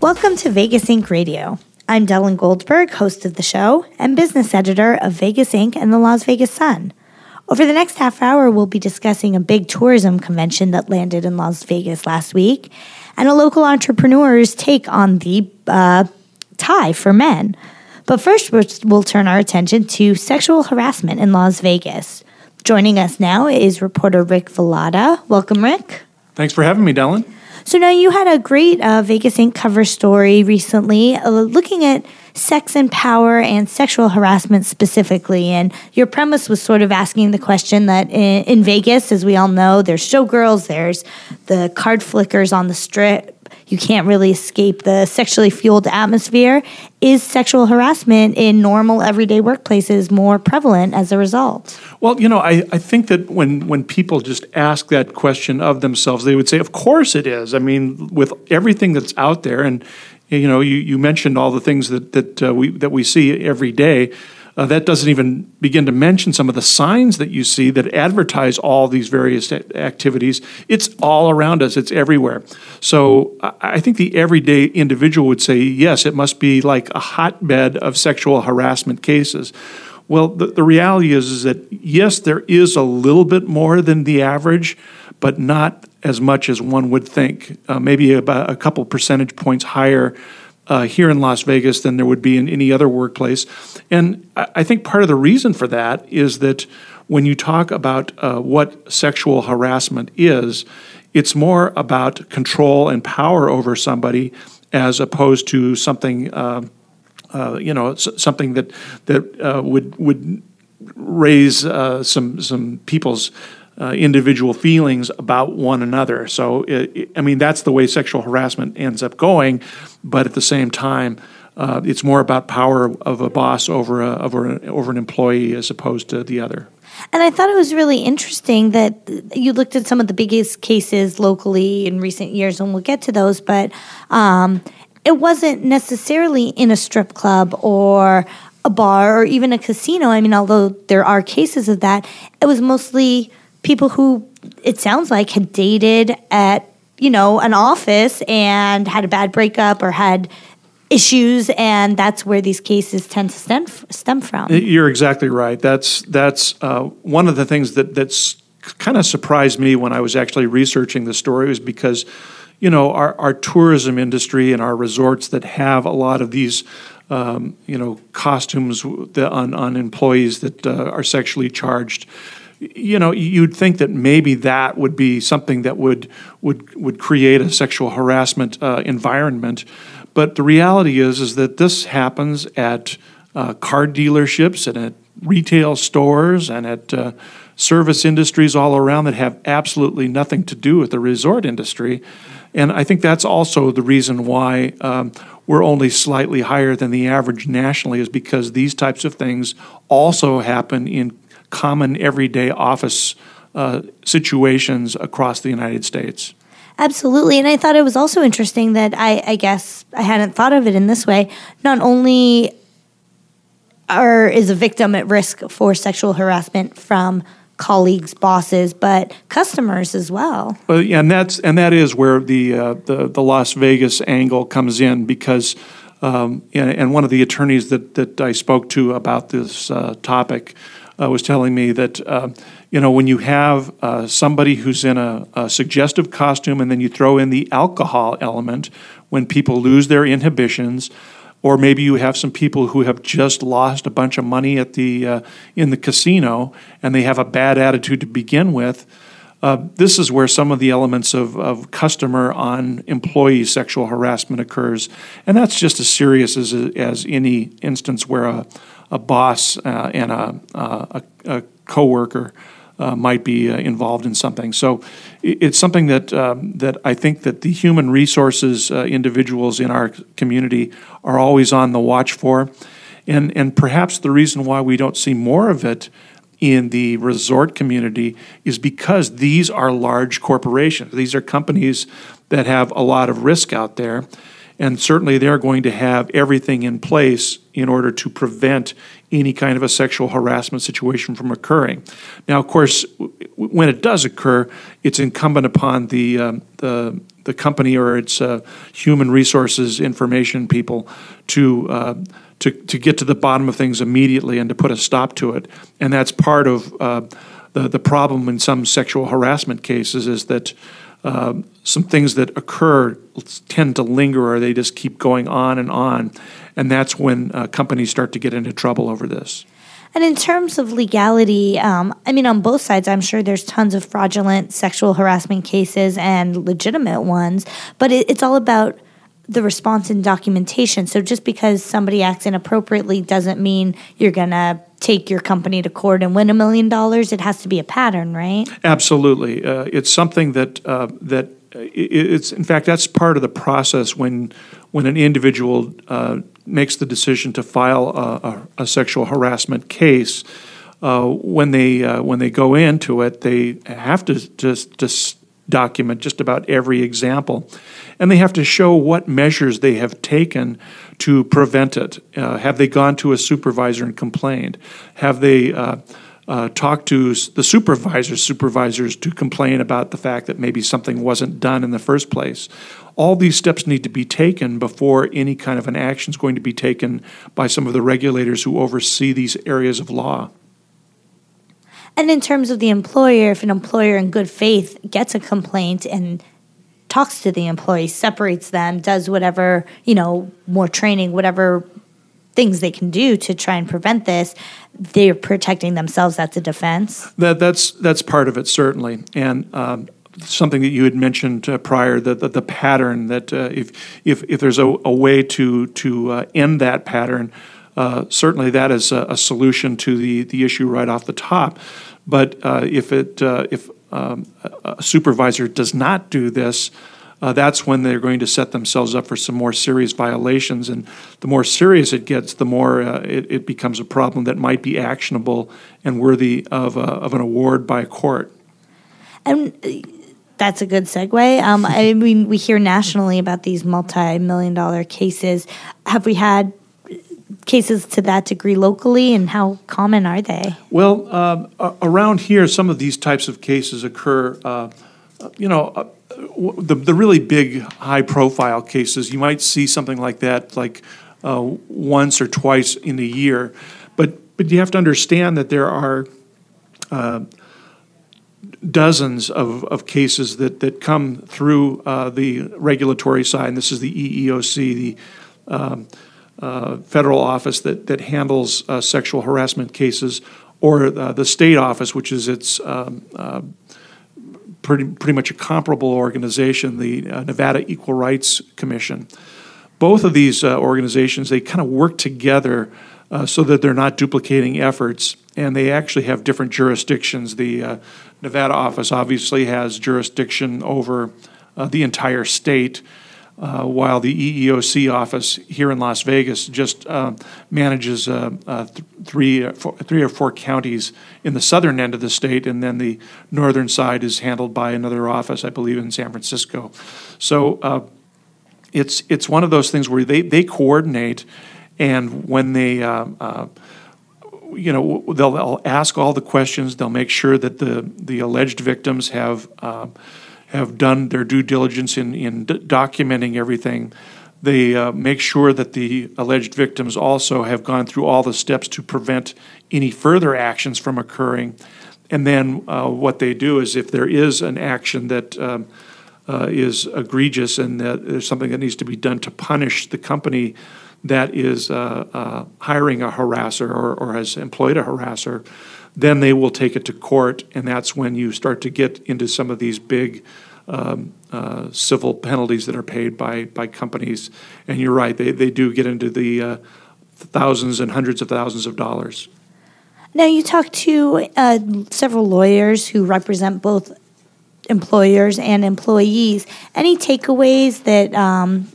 Welcome to Vegas Inc. Radio. I'm Dylan Goldberg, host of the show and business editor of Vegas Inc. and the Las Vegas Sun. Over the next half hour, we'll be discussing a big tourism convention that landed in Las Vegas last week and a local entrepreneur's take on the uh, tie for men. But first, we'll turn our attention to sexual harassment in Las Vegas. Joining us now is reporter Rick Velotta. Welcome, Rick. Thanks for having me, Dylan. So now you had a great uh, Vegas Inc. cover story recently uh, looking at sex and power and sexual harassment specifically. And your premise was sort of asking the question that in, in Vegas, as we all know, there's showgirls, there's the card flickers on the strip, you can't really escape the sexually fueled atmosphere. Is sexual harassment in normal everyday workplaces more prevalent as a result? Well, you know, I, I think that when, when people just ask that question of themselves, they would say, Of course it is. I mean, with everything that's out there, and you know, you, you mentioned all the things that, that, uh, we, that we see every day. Uh, that doesn't even begin to mention some of the signs that you see that advertise all these various activities. It's all around us, it's everywhere. So I think the everyday individual would say, yes, it must be like a hotbed of sexual harassment cases. Well, the, the reality is, is that yes, there is a little bit more than the average, but not as much as one would think. Uh, maybe about a couple percentage points higher uh, here in Las Vegas than there would be in any other workplace. And I think part of the reason for that is that when you talk about uh, what sexual harassment is, it's more about control and power over somebody as opposed to something, uh, uh you know, something that that uh, would would raise uh, some some people's uh, individual feelings about one another. So, it, it, I mean, that's the way sexual harassment ends up going. But at the same time, uh, it's more about power of a boss over a, over an, over an employee as opposed to the other. And I thought it was really interesting that you looked at some of the biggest cases locally in recent years, and we'll get to those. But um, it wasn't necessarily in a strip club or a bar or even a casino. I mean, although there are cases of that, it was mostly people who it sounds like had dated at you know an office and had a bad breakup or had issues and that's where these cases tend to stem, stem from. You're exactly right. That's that's uh, one of the things that that's kind of surprised me when i was actually researching the story was because you know our, our tourism industry and our resorts that have a lot of these um, you know costumes on, on employees that uh, are sexually charged you know, you'd think that maybe that would be something that would would would create a sexual harassment uh, environment, but the reality is is that this happens at uh, car dealerships and at retail stores and at uh, service industries all around that have absolutely nothing to do with the resort industry, and I think that's also the reason why. Um, we're only slightly higher than the average nationally is because these types of things also happen in common everyday office uh, situations across the United States. Absolutely. And I thought it was also interesting that I, I guess I hadn't thought of it in this way. Not only are, is a victim at risk for sexual harassment from colleagues, bosses, but customers as well. Well, yeah, and that's and that is where the uh, the, the Las Vegas angle comes in because, um, and, and, one of the attorneys that that I spoke to about this uh, topic uh, was telling me that uh, you know when you have uh, somebody who's in a, a, suggestive costume and then you throw in the alcohol element when people lose their inhibitions or maybe you have some people who have just lost a bunch of money at the uh, in the casino and they have a bad attitude to begin with uh, this is where some of the elements of, of customer on employee sexual harassment occurs. And that's just as serious as, as any instance where a a boss uh, and a, a, a coworker uh, might be uh, involved in something. So it's something that um, that I think that the human resources uh, individuals in our community are always on the watch for, and and perhaps the reason why we don't see more of it in the resort community is because these are large corporations. These are companies that have a lot of risk out there. And certainly they're going to have everything in place in order to prevent any kind of a sexual harassment situation from occurring. Now, of course, when it does occur, it's incumbent upon the, um, the, the company or its uh, human resources information people to, uh, to, to get to the bottom of things immediately and to put a stop to it. And that's part of uh, the, the problem in some sexual harassment cases is that uh, some things that occur tend to linger or they just keep going on and on. And that's when uh, companies start to get into trouble over this. And in terms of legality, um, I mean, on both sides, I'm sure there's tons of fraudulent sexual harassment cases and legitimate ones, but it, it's all about the response and documentation. So just because somebody acts inappropriately doesn't mean you're going to take your company to court and win a million dollars. It has to be a pattern, right? Absolutely. Uh, it's something that uh, that it's in fact that's part of the process when when an individual uh, makes the decision to file a, a, a sexual harassment case. Uh, when they uh, when they go into it, they have to just just document just about every example. And they have to show what measures they have taken to prevent it. Uh, have they gone to a supervisor and complained? Have they uh, uh, talked to the supervisors, supervisors to complain about the fact that maybe something wasn't done in the first place? All these steps need to be taken before any kind of an action is going to be taken by some of the regulators who oversee these areas of law. And in terms of the employer, if an employer in good faith gets a complaint and talks to the employee, separates them, does whatever, you know, more training, whatever things they can do to try and prevent this, they're protecting themselves. That's a defense. That, that's that's part of it certainly, and um, something that you had mentioned uh, prior the, the, the pattern that uh, if if if there's a, a way to to uh, end that pattern. Uh, certainly, that is a, a, solution to the, the issue right off the top. But uh, if it uh, if um, a supervisor does not do this, uh, that's when they're going to set themselves up for some more serious violations. And the more serious it gets, the more uh, it, it, becomes a problem that might be actionable and worthy of, of an award by a court. And that's a good segue. Um, I mean, we hear nationally about these multi million dollar cases. Have we had cases to that degree locally, and how common are they? Well, um, around here, some of these types of cases occur. Uh, you know, uh, the the really big, high profile cases, you might see something like that, like uh, once or twice in a year. But but you have to understand that there are. Uh, dozens of, of cases that, that come through uh, the regulatory side, and this is the EEOC, the um, uh, federal office that, that handles uh, sexual harassment cases, or uh, the state office, which is its um, uh, pretty, pretty much a comparable organization, the uh, Nevada Equal Rights Commission. Both of these organizations, they kind of work together so that they're not duplicating efforts, and they actually have different jurisdictions. The Nevada office obviously has jurisdiction over the entire state uh, while the EEOC office here in Las Vegas just uh, manages uh, uh th- three, uh, or four counties in the southern end of the state, and then the northern side is handled by another office, I believe, in San Francisco. So it's it's one of those things where they they coordinate, and when they you know they'll, they'll, ask all the questions. They'll make sure that the the alleged victims have have done their due diligence in, in d- documenting everything. They uh, make sure that the alleged victims also have gone through all the steps to prevent any further actions from occurring. And then uh, what they do is, if there is an action that um, uh, is egregious and that there's something that needs to be done to punish the company that is uh, uh, hiring a harasser or, or has employed a harasser, then they will take it to court, and that's when you start to get into some of these big um, uh, civil penalties that are paid by, by companies. And you're right, they, they do get into the uh, thousands and hundreds of thousands of dollars. Now, you talked to uh, several lawyers who represent both employers and employees. Any takeaways that um,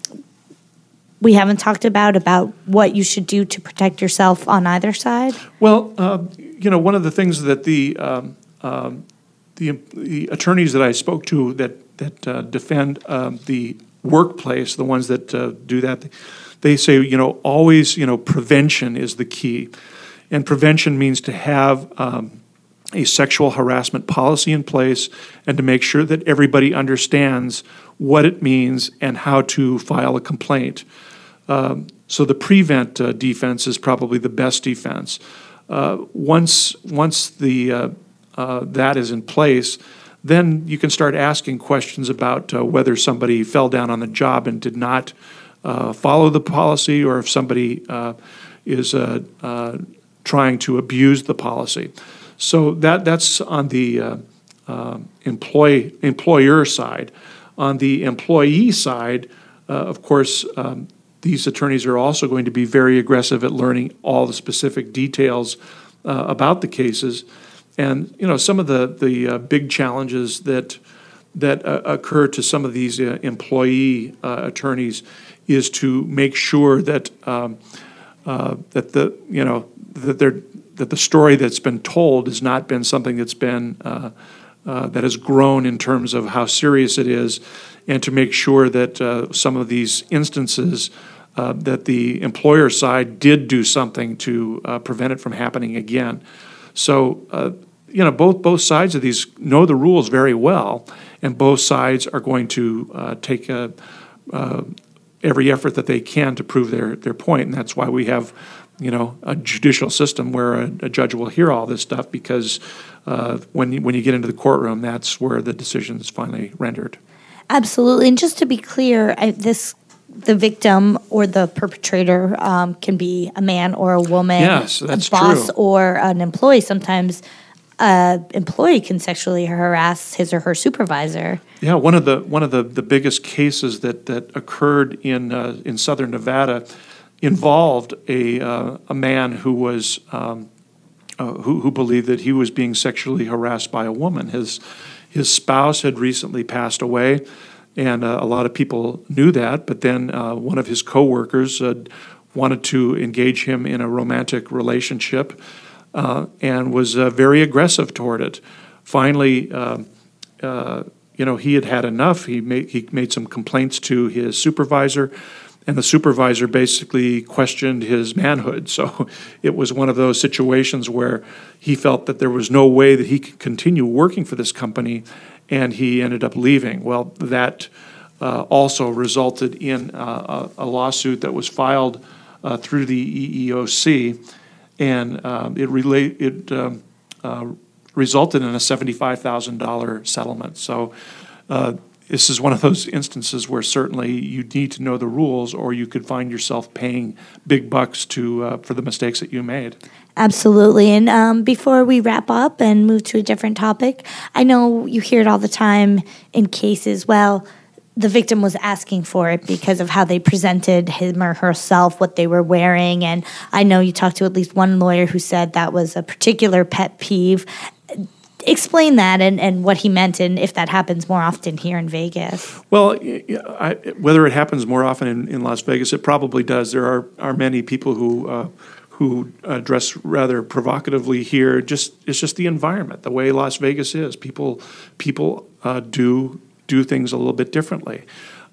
we haven't talked about about what you should do to protect yourself on either side? Well, uh, you know, one of the things that the um, um, the, the attorneys that I spoke to that that uh, defend um, the workplace, the ones that uh, do that, they say, you know, always, you know, prevention is the key, and prevention means to have um, a sexual harassment policy in place and to make sure that everybody understands what it means and how to file a complaint. Um, so the prevent uh, defense is probably the best defense. Uh, once once the uh, uh, that is in place, then you can start asking questions about whether somebody fell down on the job and did not follow the policy, or if somebody is trying to abuse the policy. So that that's on the uh, uh, employee employer side. On the employee side, uh, of course, um, these attorneys are also going to be very aggressive at learning all the specific details uh, about the cases, and you know some of the the uh, big challenges that that uh, occur to some of these employee attorneys is to make sure that um, that the you know that they're that the story that's been told has not been something that's been uh, that has grown in terms of how serious it is, and to make sure that uh, some of these instances uh, that the employer side did do something to uh, prevent it from happening again. So uh, you know both both sides of these know the rules very well, and both sides are going to take a, every effort that they can to prove their their point, and that's why we have you know a judicial system where a, a judge will hear all this stuff because uh, when you, when you get into the courtroom, that's where the decision is finally rendered. Absolutely, and just to be clear, I, this the victim or the perpetrator um, can be a man or a woman, yes, that's a boss true. or an employee. Sometimes an employee can sexually harass his or her supervisor. Yeah, one of the one of the, the biggest cases that that occurred in uh, in southern Nevada involved a, uh, a man who was um, uh, who, who believed that he was being sexually harassed by a woman. His his spouse had recently passed away, and uh, a lot of people knew that. But then uh, one of his coworkers uh, wanted to engage him in a romantic relationship, uh, and was very aggressive toward it. Finally. you know, he had had enough. He made he made some complaints to his supervisor and the supervisor basically questioned his manhood. So it was one of those situations where he felt that there was no way that he could continue working for this company, and he ended up leaving. Well, that uh, also resulted in uh, a, lawsuit that was filed uh, through the EEOC, and um, it, relate, it um, uh, resulted in a $75,000 settlement. So uh, this is one of those instances where certainly you need to know the rules, or you could find yourself paying big bucks to uh, for the mistakes that you made. Absolutely. And um, before we wrap up and move to a different topic, I know you hear it all the time in cases. Well, the victim was asking for it because of how they presented him or herself, what they were wearing. And I know you talked to at least one lawyer who said that was a particular pet peeve explain that and, and what he meant and if that happens more often here in Vegas. Well, I, whether it happens more often in, in Las Vegas, it probably does. There are, are many people who uh, who uh, dress rather provocatively here. Just it's just the environment, the way Las Vegas is. People people uh, do do things a little bit differently.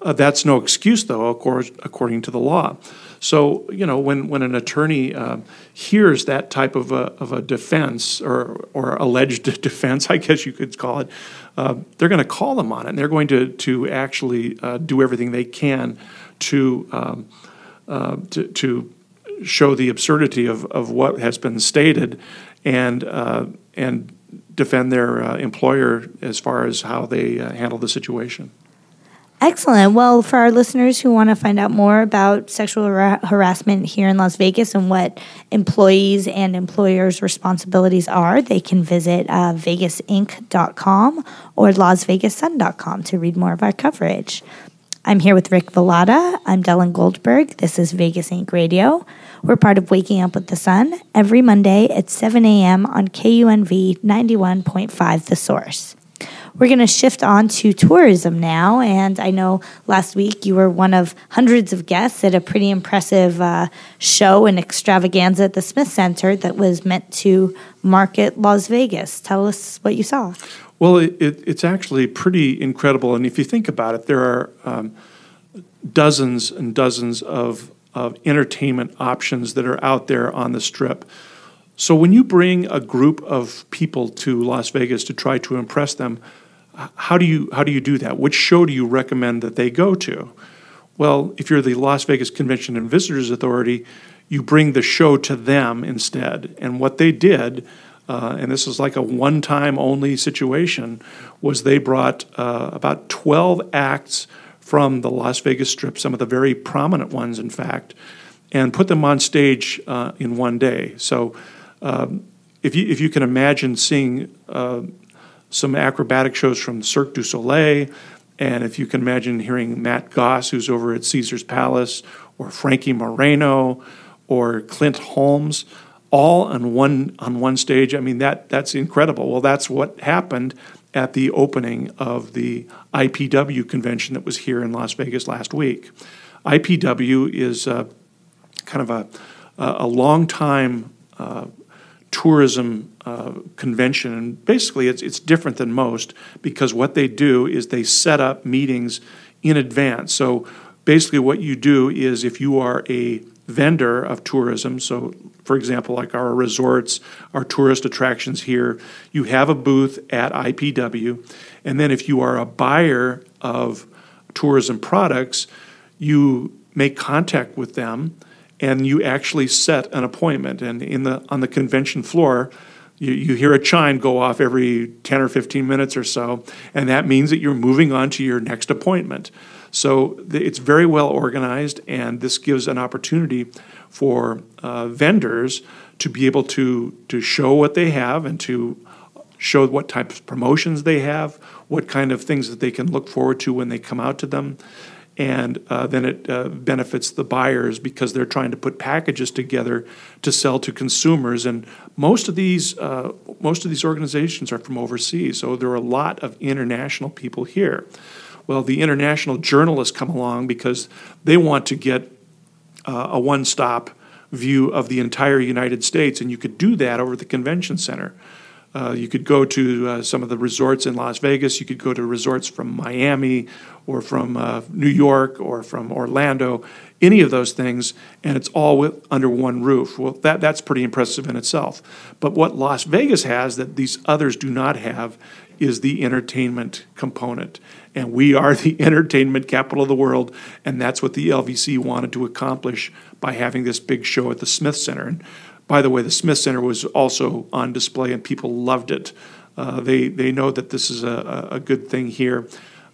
Uh, that's no excuse, though, according to the law. So, you know, when, when an attorney uh, hears that type of a, of a defense or, or alleged defense, I guess you could call it, uh, they're going to call them on it. And they're going to, to actually uh, do everything they can to, um, uh, to, to, show the absurdity of, of what has been stated and, uh, and defend their uh, employer as far as how they handle the situation. Excellent. Well, for our listeners who want to find out more about sexual har- harassment here in Las Vegas and what employees and employers' responsibilities are, they can visit uh, vegasinc.com or lasvegassun.com to read more of our coverage. I'm here with Rick Velotta. I'm Dylan Goldberg. This is Vegas Inc. Radio. We're part of Waking Up with the Sun every Monday at 7 a.m. on KUNV 91.5 The Source. We're going to shift on to tourism now. And I know last week you were one of hundreds of guests at a pretty impressive uh, show and extravaganza at the Smith Center that was meant to market Las Vegas. Tell us what you saw. Well, it, it, it's actually pretty incredible. And if you think about it, there are um, dozens and dozens of, of entertainment options that are out there on the strip. So when you bring a group of people to Las Vegas to try to impress them, how do you how do you do that? Which show do you recommend that they go to? Well, if you're the Las Vegas Convention and Visitors Authority, you bring the show to them instead. And what they did, uh, and this is like a one-time only situation, was they brought uh, about 12 acts from the Las Vegas Strip, some of the very prominent ones, in fact, and put them on stage uh, in one day. So um, if you if you can imagine seeing uh, some acrobatic shows from Cirque du Soleil, and if you can imagine hearing Matt Goss, who's over at Caesar's Palace, or Frankie Moreno, or Clint Holmes, all on one on one stage. I mean that that's incredible. Well, that's what happened at the opening of the IPW convention that was here in Las Vegas last week. IPW is uh, kind of a a long time uh, tourism uh, convention, and basically it's it's different than most because what they do is they set up meetings in advance. So basically, what you do is if you are a vendor of tourism, so for example, like our resorts, our tourist attractions here, you have a booth at IPW, and then if you are a buyer of tourism products, you make contact with them and you actually set an appointment. And in the on the convention floor, you, you hear a chime go off every 10 or 15 minutes or so, and that means that you're moving on to your next appointment. So it's very well organized, and this gives an opportunity for uh, vendors to be able to to show what they have and to show what types of promotions they have, what kind of things that they can look forward to when they come out to them and uh, then it uh, benefits the buyers because they're trying to put packages together to sell to consumers. And most of these uh, most of these organizations are from overseas, so there are a lot of international people here. Well, the international journalists come along because they want to get uh, a one-stop view of the entire United States, and you could do that over the convention center. Uh, you could go to uh, some of the resorts in Las Vegas. You could go to resorts from Miami or from uh, New York or from Orlando, any of those things, and it's all with, under one roof. Well, that, that's pretty impressive in itself. But what Las Vegas has that these others do not have is the entertainment component. And we are the entertainment capital of the world, and that's what the LVC wanted to accomplish by having this big show at the Smith Center. And by the way, the Smith Center was also on display, and people loved it. Uh, they they know that this is a, a good thing here.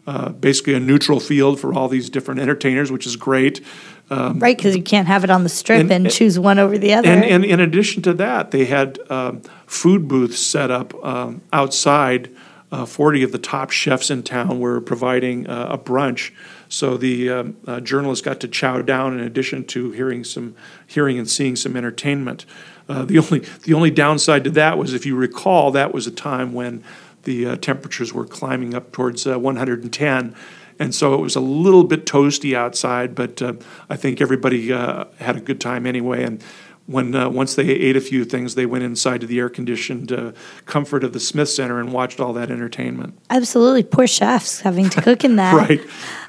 Uh, basically, a neutral field for all these different entertainers, which is great. Um, right, because you can't have it on the strip and, and, choose one over the other. And, and in addition to that, they had uh, food booths set up um, outside. Uh, 40 of the top chefs in town were providing uh, a brunch so the um, uh, journalists got to chow down in addition to hearing some hearing and seeing some entertainment. Uh, the only the only downside to that was, if you recall, that was a time when the uh, temperatures were climbing up towards uh, 110, and so it was a little bit toasty outside. But uh, I think everybody uh, had a good time anyway, and when uh, once they ate a few things, they went inside to the air conditioned uh, comfort of the Smith Center and watched all that entertainment. Absolutely, poor chefs having to cook in that. right.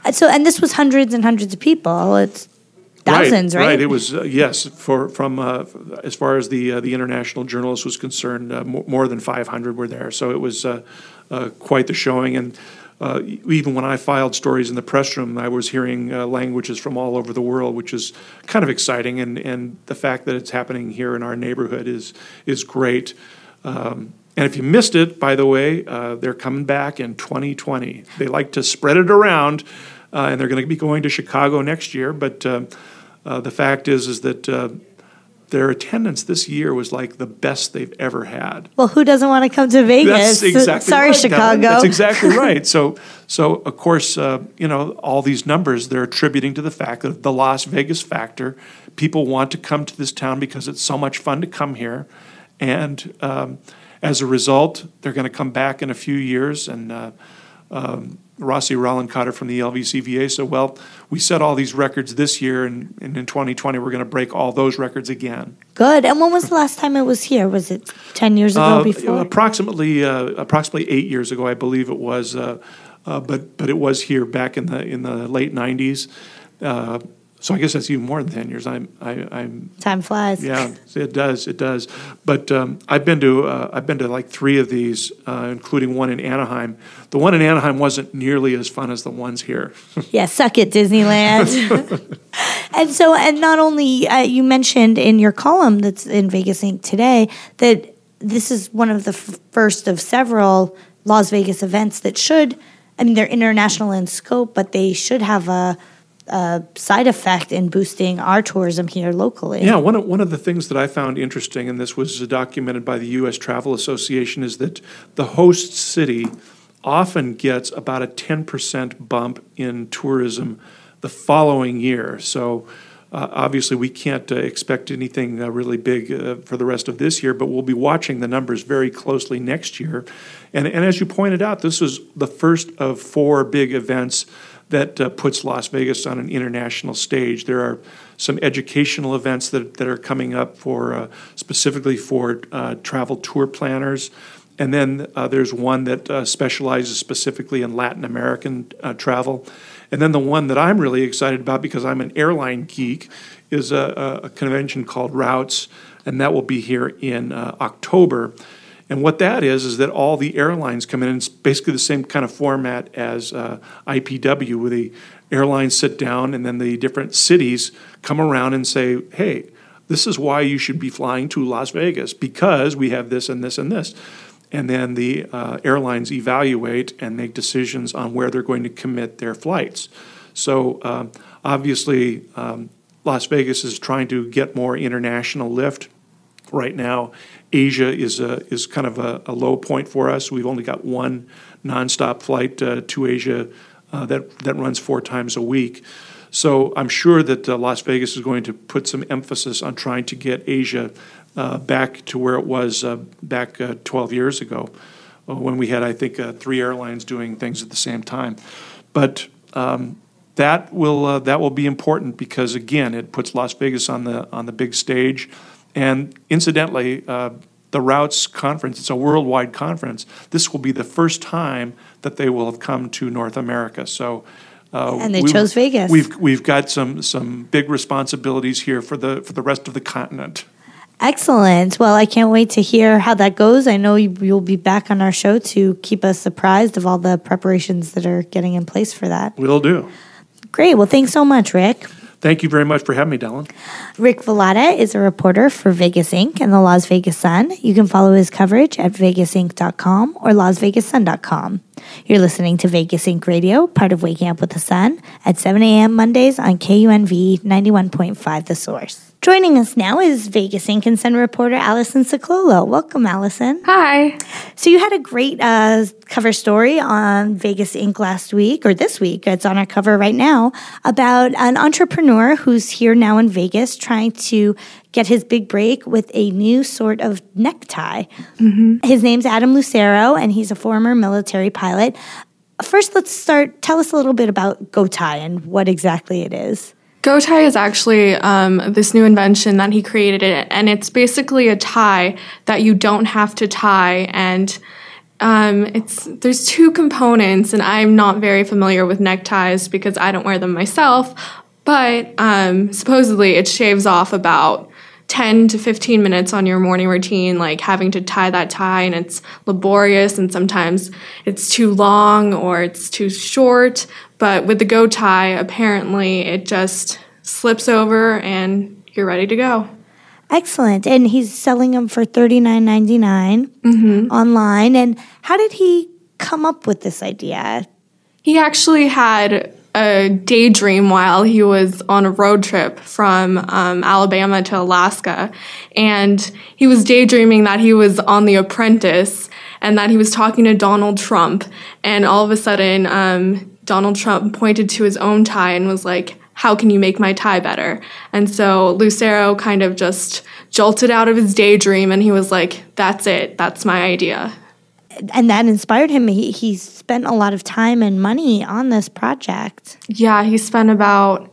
Uh, so, and this was hundreds and hundreds of people. It's thousands, right? Right. right. It was uh, yes, for from uh, as far as the uh, the international journalist was concerned, more, more, than 500 were there. So it was quite the showing and uh, even when I filed stories in the press room, I was hearing uh, languages from all over the world, which is kind of exciting. And, and the fact that it's happening here in our neighborhood is, is great. Um, and if you missed it, by the way, uh, they're coming back in 2020. They like to spread it around, uh, and they're going to be going to Chicago next year. But uh, uh, the fact is, is that their attendance this year was like the best they've ever had. Well, who doesn't want to come to Vegas? That's exactly Sorry, right, Chicago. That's exactly right. So, so of course, uh, you know, all these numbers they're attributing to the fact that the Las Vegas factor. People want to come to this town because it's so much fun to come here, and um, as a result, they're going to come back in a few years. And uh, um, Rossi Ralenkotter from the LVCVA said, well, we set all these records this year, and, and in 2020, we're going to break all those records again. Good. And when was the last time it was here? Was it 10 years ago Uh, before? Approximately, uh, approximately eight years ago, I believe it was. Uh, uh, but but it was here back in the in the late 90s. So I guess that's even more than 10 years. I'm I, I'm Time flies. yeah, it does. It does. But um, I've been to uh, I've been to like three of these, uh, including one in Anaheim. The one in Anaheim wasn't nearly as fun as the ones here. Yeah, suck it, Disneyland. and so, and not only uh, you mentioned in your column that's in Vegas Inc. today that this is one of the f- first of several Las Vegas events that should, I mean, they're international in scope, but they should have a, side effect in boosting our tourism here locally. Yeah, one of, one of the things that I found interesting, and this was documented by the U.S. Travel Association, is that the host city often gets about a 10% bump in tourism the following year. So uh, obviously, we can't uh, expect anything uh, really big uh, for the rest of this year, but we'll be watching the numbers very closely next year. And, and as you pointed out, this was the first of four big events that uh, puts Las Vegas on an international stage. There are some educational events that, that are coming up for uh, specifically for uh, travel tour planners. And then uh, there's one that uh, specializes specifically in Latin American uh, travel. And then the one that I'm really excited about because I'm an airline geek is a, a convention called Routes, and that will be here in October. And what that is is that all the airlines come in, and it's basically the same kind of format as uh, IPW, where the airlines sit down and then the different cities come around and say, hey, this is why you should be flying to Las Vegas because we have this and this and this. And then the uh, airlines evaluate and make decisions on where they're going to commit their flights. So um, obviously, um, Las Vegas is trying to get more international lift. Right now, Asia is a, is kind of a, a low point for us. We've only got one nonstop flight uh, to Asia uh, that that runs four times a week. So I'm sure that uh, Las Vegas is going to put some emphasis on trying to get Asia uh, back to where it was uh, back uh, 12 years ago, when we had I think three airlines doing things at the same time. But um, that will that will be important because again, it puts Las Vegas on the on the big stage, and incidentally. Uh, the Routes conference, it's a worldwide conference. This will be the first time that they will have come to North America. So, uh, And they we've- chose Vegas. We've we've got some some big responsibilities here for the for the rest of the continent. Excellent. Well, I can't wait to hear how that goes. I know you- you'll be back on our show to keep us apprised of all the preparations that are getting in place for that. We'll do. Great. Well, thanks so much, Rick. Thank you very much for having me, Dylan. Rick Velotta is a reporter for Vegas Inc. and the Las Vegas Sun. You can follow his coverage at vegasinc.com or lasvegassun.com. You're listening to Vegas Inc. Radio, part of Waking Up with the Sun, at 7 a.m. Mondays on KUNV 91.5 The Source. Joining us now is Vegas Inc. and Sun reporter Allison Ciclolo. Welcome, Allison. Hi. So you had a great uh, cover story on Vegas Inc. last week or this week. It's on our cover right now about an entrepreneur who's here now in Vegas trying to get his big break with a new sort of necktie. His name's Adam Lucero, and he's a former military pilot. First, let's start. Tell us a little bit about Go Tie and what exactly it is. Go tie is actually um, this new invention that he created, it, and it's basically a tie that you don't have to tie. And um, it's there's two components, and I'm not very familiar with neckties because I don't wear them myself. But um, supposedly, it shaves off about 10 to 15 minutes on your morning routine, like having to tie that tie, and it's laborious, and sometimes it's too long or it's too short. But with the go tie, apparently it just slips over and you're ready to go. Excellent. And he's selling them for thirty nine ninety nine mm-hmm. online. And how did he come up with this idea? He actually had a daydream while he was on a road trip from um, Alabama to Alaska. And he was daydreaming that he was on The Apprentice and that he was talking to Donald Trump. And all of a sudden, um, Donald Trump pointed to his own tie and was like, how can you make my tie better? And so Lucero kind of just jolted out of his daydream and he was like, that's it, that's my idea. And that inspired him. He, he spent a lot of time and money on this project. Yeah, he spent about,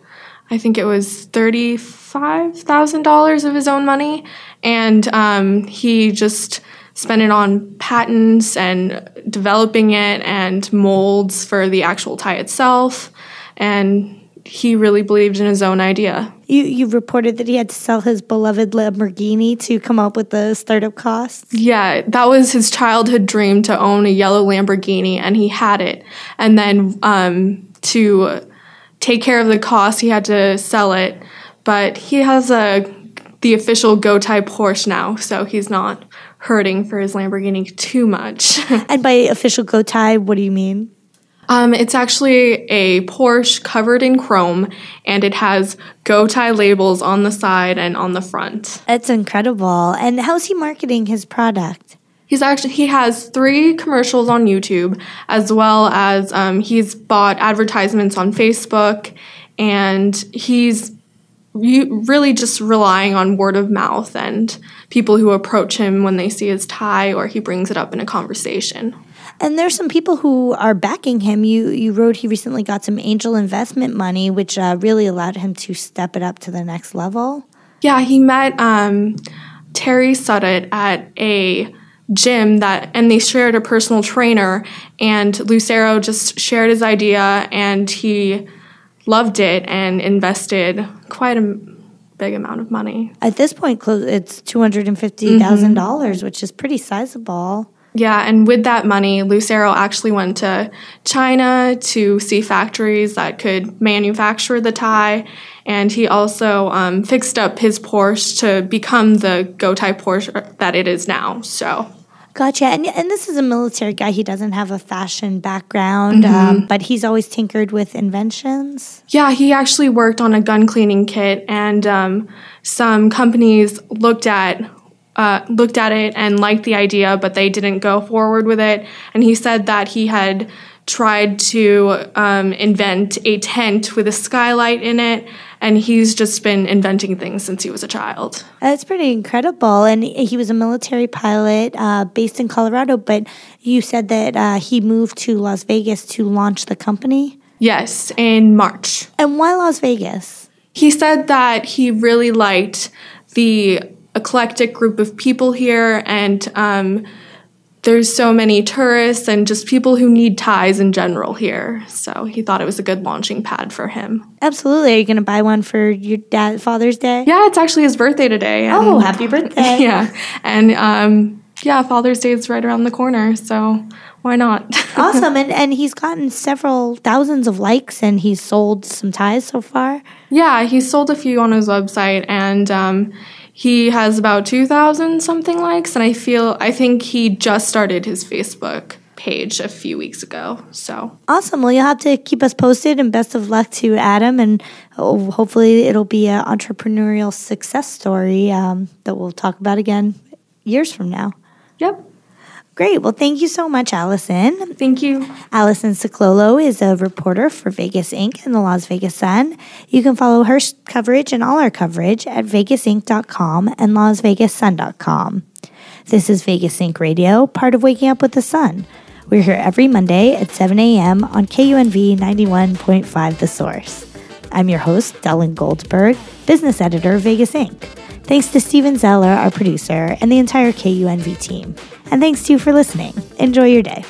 I think it was $35,000 of his own money. And um, he just spent it on patents and developing it and molds for the actual tie itself. And he really believed in his own idea. You you reported that he had to sell his beloved Lamborghini to come up with the startup costs. Yeah, that was his childhood dream to own a yellow Lamborghini, and he had it. And then um, to take care of the cost, he had to sell it. But he has a the official Go Tie Porsche now, so he's not hurting for his Lamborghini too much. and by official Go Tie, what do you mean? Um, it's actually a Porsche covered in chrome, and it has Go Tie labels on the side and on the front. It's incredible. And how's he marketing his product? He's actually he has three commercials on YouTube, as well as um, he's bought advertisements on Facebook, and he's really just relying on word of mouth and people who approach him when they see his tie or he brings it up in a conversation. And there's some people who are backing him. You you wrote he recently got some angel investment money, which uh, really allowed him to step it up to the next level. Yeah, he met um, Terry Suddett at a gym that, and they shared a personal trainer. And Lucero just shared his idea, and he loved it and invested quite a big amount of money. At this point, it's two hundred and fifty thousand dollars, mm-hmm. which is pretty sizable. Yeah, and with that money, Lucero actually went to China to see factories that could manufacture the tie, and he also um, fixed up his Porsche to become the Go Tie Porsche that it is now. So. Gotcha. And, and this is a military guy. He doesn't have a fashion background, mm-hmm. um, but he's always tinkered with inventions. Yeah, he actually worked on a gun cleaning kit, and um, some companies looked at uh, looked at it and liked the idea, but they didn't go forward with it. And he said that he had tried to um, invent a tent with a skylight in it, and he's just been inventing things since he was a child. That's pretty incredible. And he was a military pilot uh, based in Colorado, but you said that uh, he moved to Las Vegas to launch the company? Yes, in March. And why Las Vegas? He said that he really liked the eclectic group of people here, and um, there's so many tourists and just people who need ties in general here. So he thought it was a good launching pad for him. Absolutely. Are you going to buy one for your dad Father's Day? Yeah, it's actually his birthday today. oh, happy birthday! Yeah, and um, yeah, Father's Day is right around the corner, so why not? awesome. And and he's gotten several thousands of likes and he's sold some ties so far. Yeah, he's sold a few on his website and um, he has about 2,000 something likes, and I feel, I think he just started his Facebook page a few weeks ago. So awesome. Well, you'll have to keep us posted, and best of luck to Adam. And hopefully, it'll be an entrepreneurial success story um, that we'll talk about again years from now. Yep. Great. Well, thank you so much, Allison. Thank you. Allison Ciclolo is a reporter for Vegas Inc. and the Las Vegas Sun. You can follow her coverage and all our coverage at vegasinc.com and lasvegassun.com. This is Vegas Inc. Radio, part of Waking Up with the Sun. We're here every Monday at 7 a.m. on KUNV 91.5 The Source. I'm your host, Dylan Goldberg, business editor of Vegas Inc. Thanks to Steven Zeller, our producer, and the entire KUNV team. And thanks to you for listening. Enjoy your day.